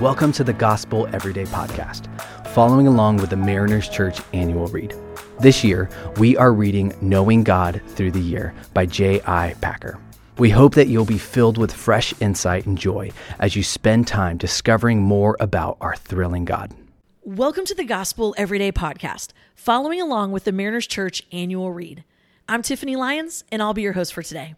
Welcome to the Gospel Everyday Podcast, following along with the Mariners Church annual read. This year, we are reading Knowing God Through the Year by J.I. Packer. We hope that you'll be filled with fresh insight and joy as you spend time discovering more about our thrilling God. Welcome to the Gospel Everyday Podcast, following along with the Mariners Church annual read. I'm Tiffany Lyons, and I'll be your host for today.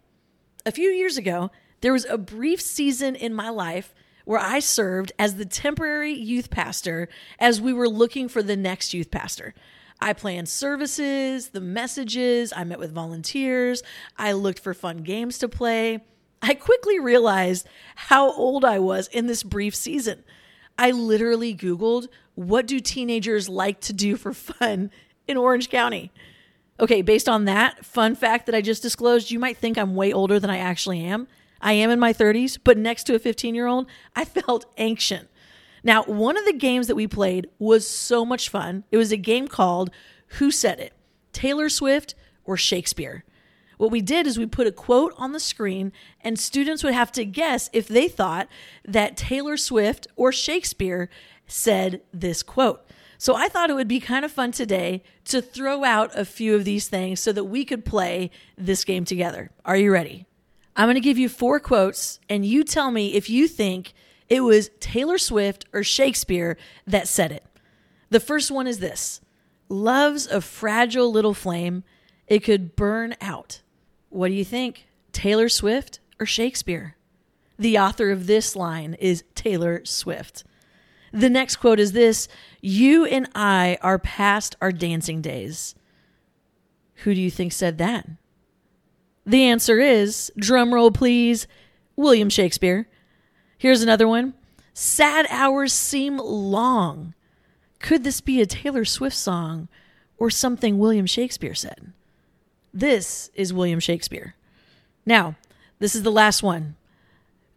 A few years ago, there was a brief season in my life where I served as the temporary youth pastor as we were looking for the next youth pastor. I planned services, the messages, I met with volunteers, I looked for fun games to play. I quickly realized how old I was in this brief season. I literally Googled, what do teenagers like to do for fun in Orange County? Okay, based on that fun fact that I just disclosed, you might think I'm way older than I actually am. I am in my 30s, but next to a 15 year old, I felt ancient. Now, one of the games that we played was so much fun. It was a game called Who Said It? Taylor Swift or Shakespeare. What we did is we put a quote on the screen, and students would have to guess if they thought that Taylor Swift or Shakespeare said this quote. So I thought it would be kind of fun today to throw out a few of these things so that we could play this game together. Are you ready? I'm going to give you four quotes, and you tell me if you think it was Taylor Swift or Shakespeare that said it. The first one is this Love's a fragile little flame, it could burn out. What do you think? Taylor Swift or Shakespeare? The author of this line is Taylor Swift. The next quote is this You and I are past our dancing days. Who do you think said that? The answer is, drumroll please, William Shakespeare. Here's another one Sad hours seem long. Could this be a Taylor Swift song or something William Shakespeare said? This is William Shakespeare. Now, this is the last one.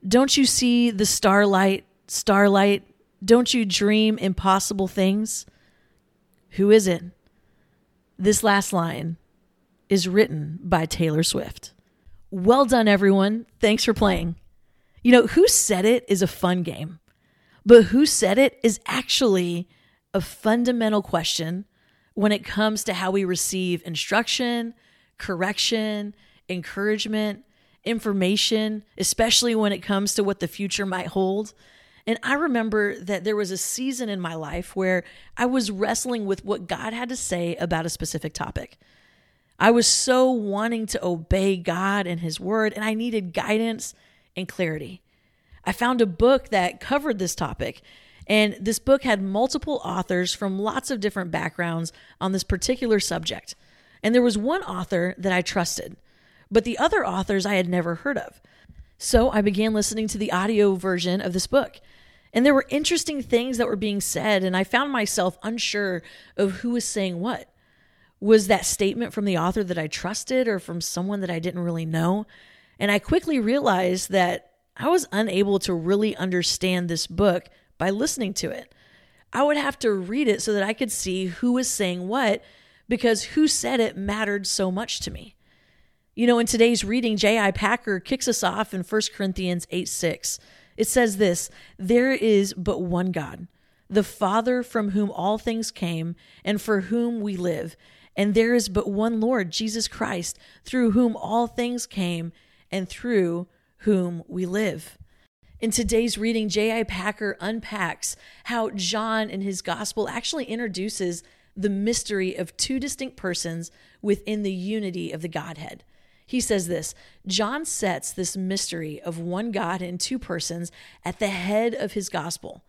Don't you see the starlight, starlight? Don't you dream impossible things? Who is it? This last line is written by Taylor Swift. Well done, everyone. Thanks for playing. You know, Who Said It is a fun game, but Who Said It is actually a fundamental question when it comes to how we receive instruction, correction, encouragement, information, especially when it comes to what the future might hold. And I remember that there was a season in my life where I was wrestling with what God had to say about a specific topic. I was so wanting to obey God and His word, and I needed guidance and clarity. I found a book that covered this topic, and this book had multiple authors from lots of different backgrounds on this particular subject. And there was one author that I trusted, but the other authors I had never heard of. So I began listening to the audio version of this book. And there were interesting things that were being said, and I found myself unsure of who was saying what was that statement from the author that I trusted or from someone that I didn't really know. And I quickly realized that I was unable to really understand this book by listening to it. I would have to read it so that I could see who was saying what because who said it mattered so much to me. You know, in today's reading, J.I. Packer kicks us off in 1 Corinthians 8 6. It says this There is but one God, the Father from whom all things came and for whom we live and there is but one Lord, Jesus Christ, through whom all things came and through whom we live. In today's reading, J.I. Packer unpacks how John in his gospel actually introduces the mystery of two distinct persons within the unity of the Godhead. He says this John sets this mystery of one God in two persons at the head of his gospel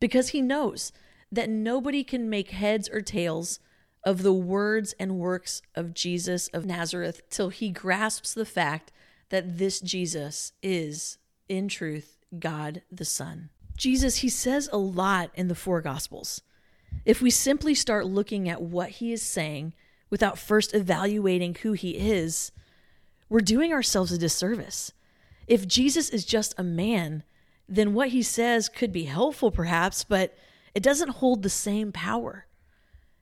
because he knows that nobody can make heads or tails of the words and works of Jesus of Nazareth till he grasps the fact that this Jesus is, in truth, God the Son. Jesus, he says a lot in the four Gospels. If we simply start looking at what he is saying without first evaluating who he is, we're doing ourselves a disservice. If Jesus is just a man, then what he says could be helpful perhaps, but it doesn't hold the same power.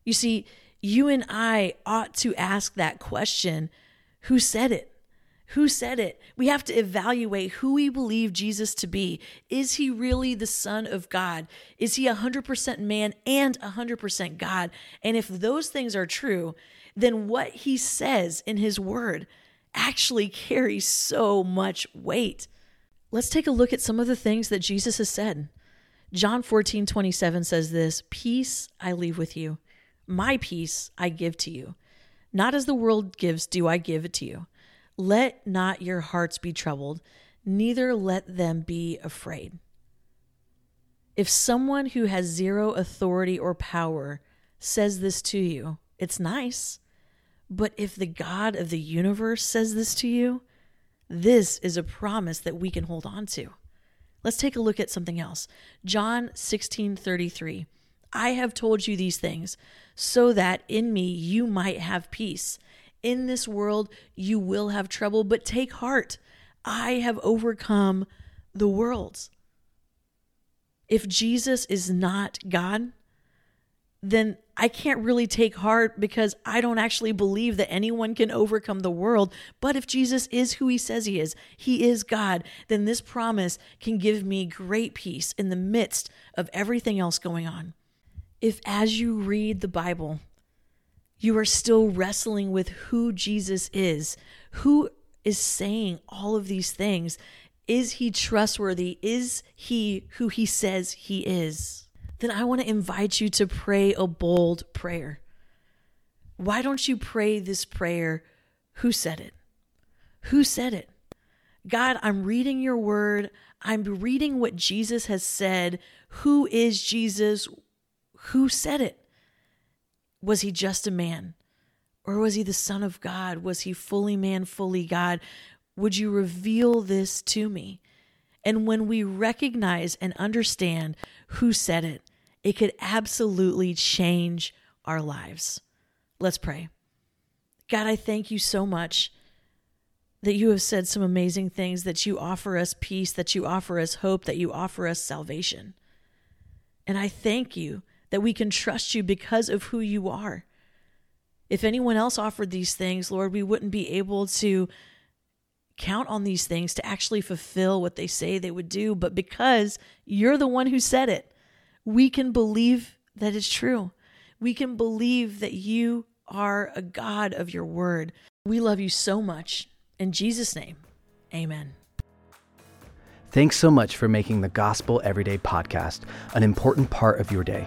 You see, you and I ought to ask that question who said it? Who said it? We have to evaluate who we believe Jesus to be. Is he really the Son of God? Is he 100% man and 100% God? And if those things are true, then what he says in his word actually carries so much weight. Let's take a look at some of the things that Jesus has said. John 14, 27 says this Peace I leave with you, my peace I give to you. Not as the world gives, do I give it to you. Let not your hearts be troubled, neither let them be afraid. If someone who has zero authority or power says this to you, it's nice. But if the God of the universe says this to you, this is a promise that we can hold on to. Let's take a look at something else. John 16 33. I have told you these things so that in me you might have peace. In this world you will have trouble, but take heart. I have overcome the world. If Jesus is not God, then I can't really take heart because I don't actually believe that anyone can overcome the world. But if Jesus is who he says he is, he is God, then this promise can give me great peace in the midst of everything else going on. If as you read the Bible, you are still wrestling with who Jesus is, who is saying all of these things, is he trustworthy? Is he who he says he is? then I want to invite you to pray a bold prayer. Why don't you pray this prayer? Who said it? Who said it? God, I'm reading your word. I'm reading what Jesus has said. Who is Jesus? Who said it? Was he just a man? Or was he the Son of God? Was he fully man, fully God? Would you reveal this to me? And when we recognize and understand who said it, it could absolutely change our lives. Let's pray. God, I thank you so much that you have said some amazing things, that you offer us peace, that you offer us hope, that you offer us salvation. And I thank you that we can trust you because of who you are. If anyone else offered these things, Lord, we wouldn't be able to count on these things to actually fulfill what they say they would do. But because you're the one who said it, we can believe that it's true. We can believe that you are a God of your word. We love you so much. In Jesus' name, amen. Thanks so much for making the Gospel Everyday podcast an important part of your day.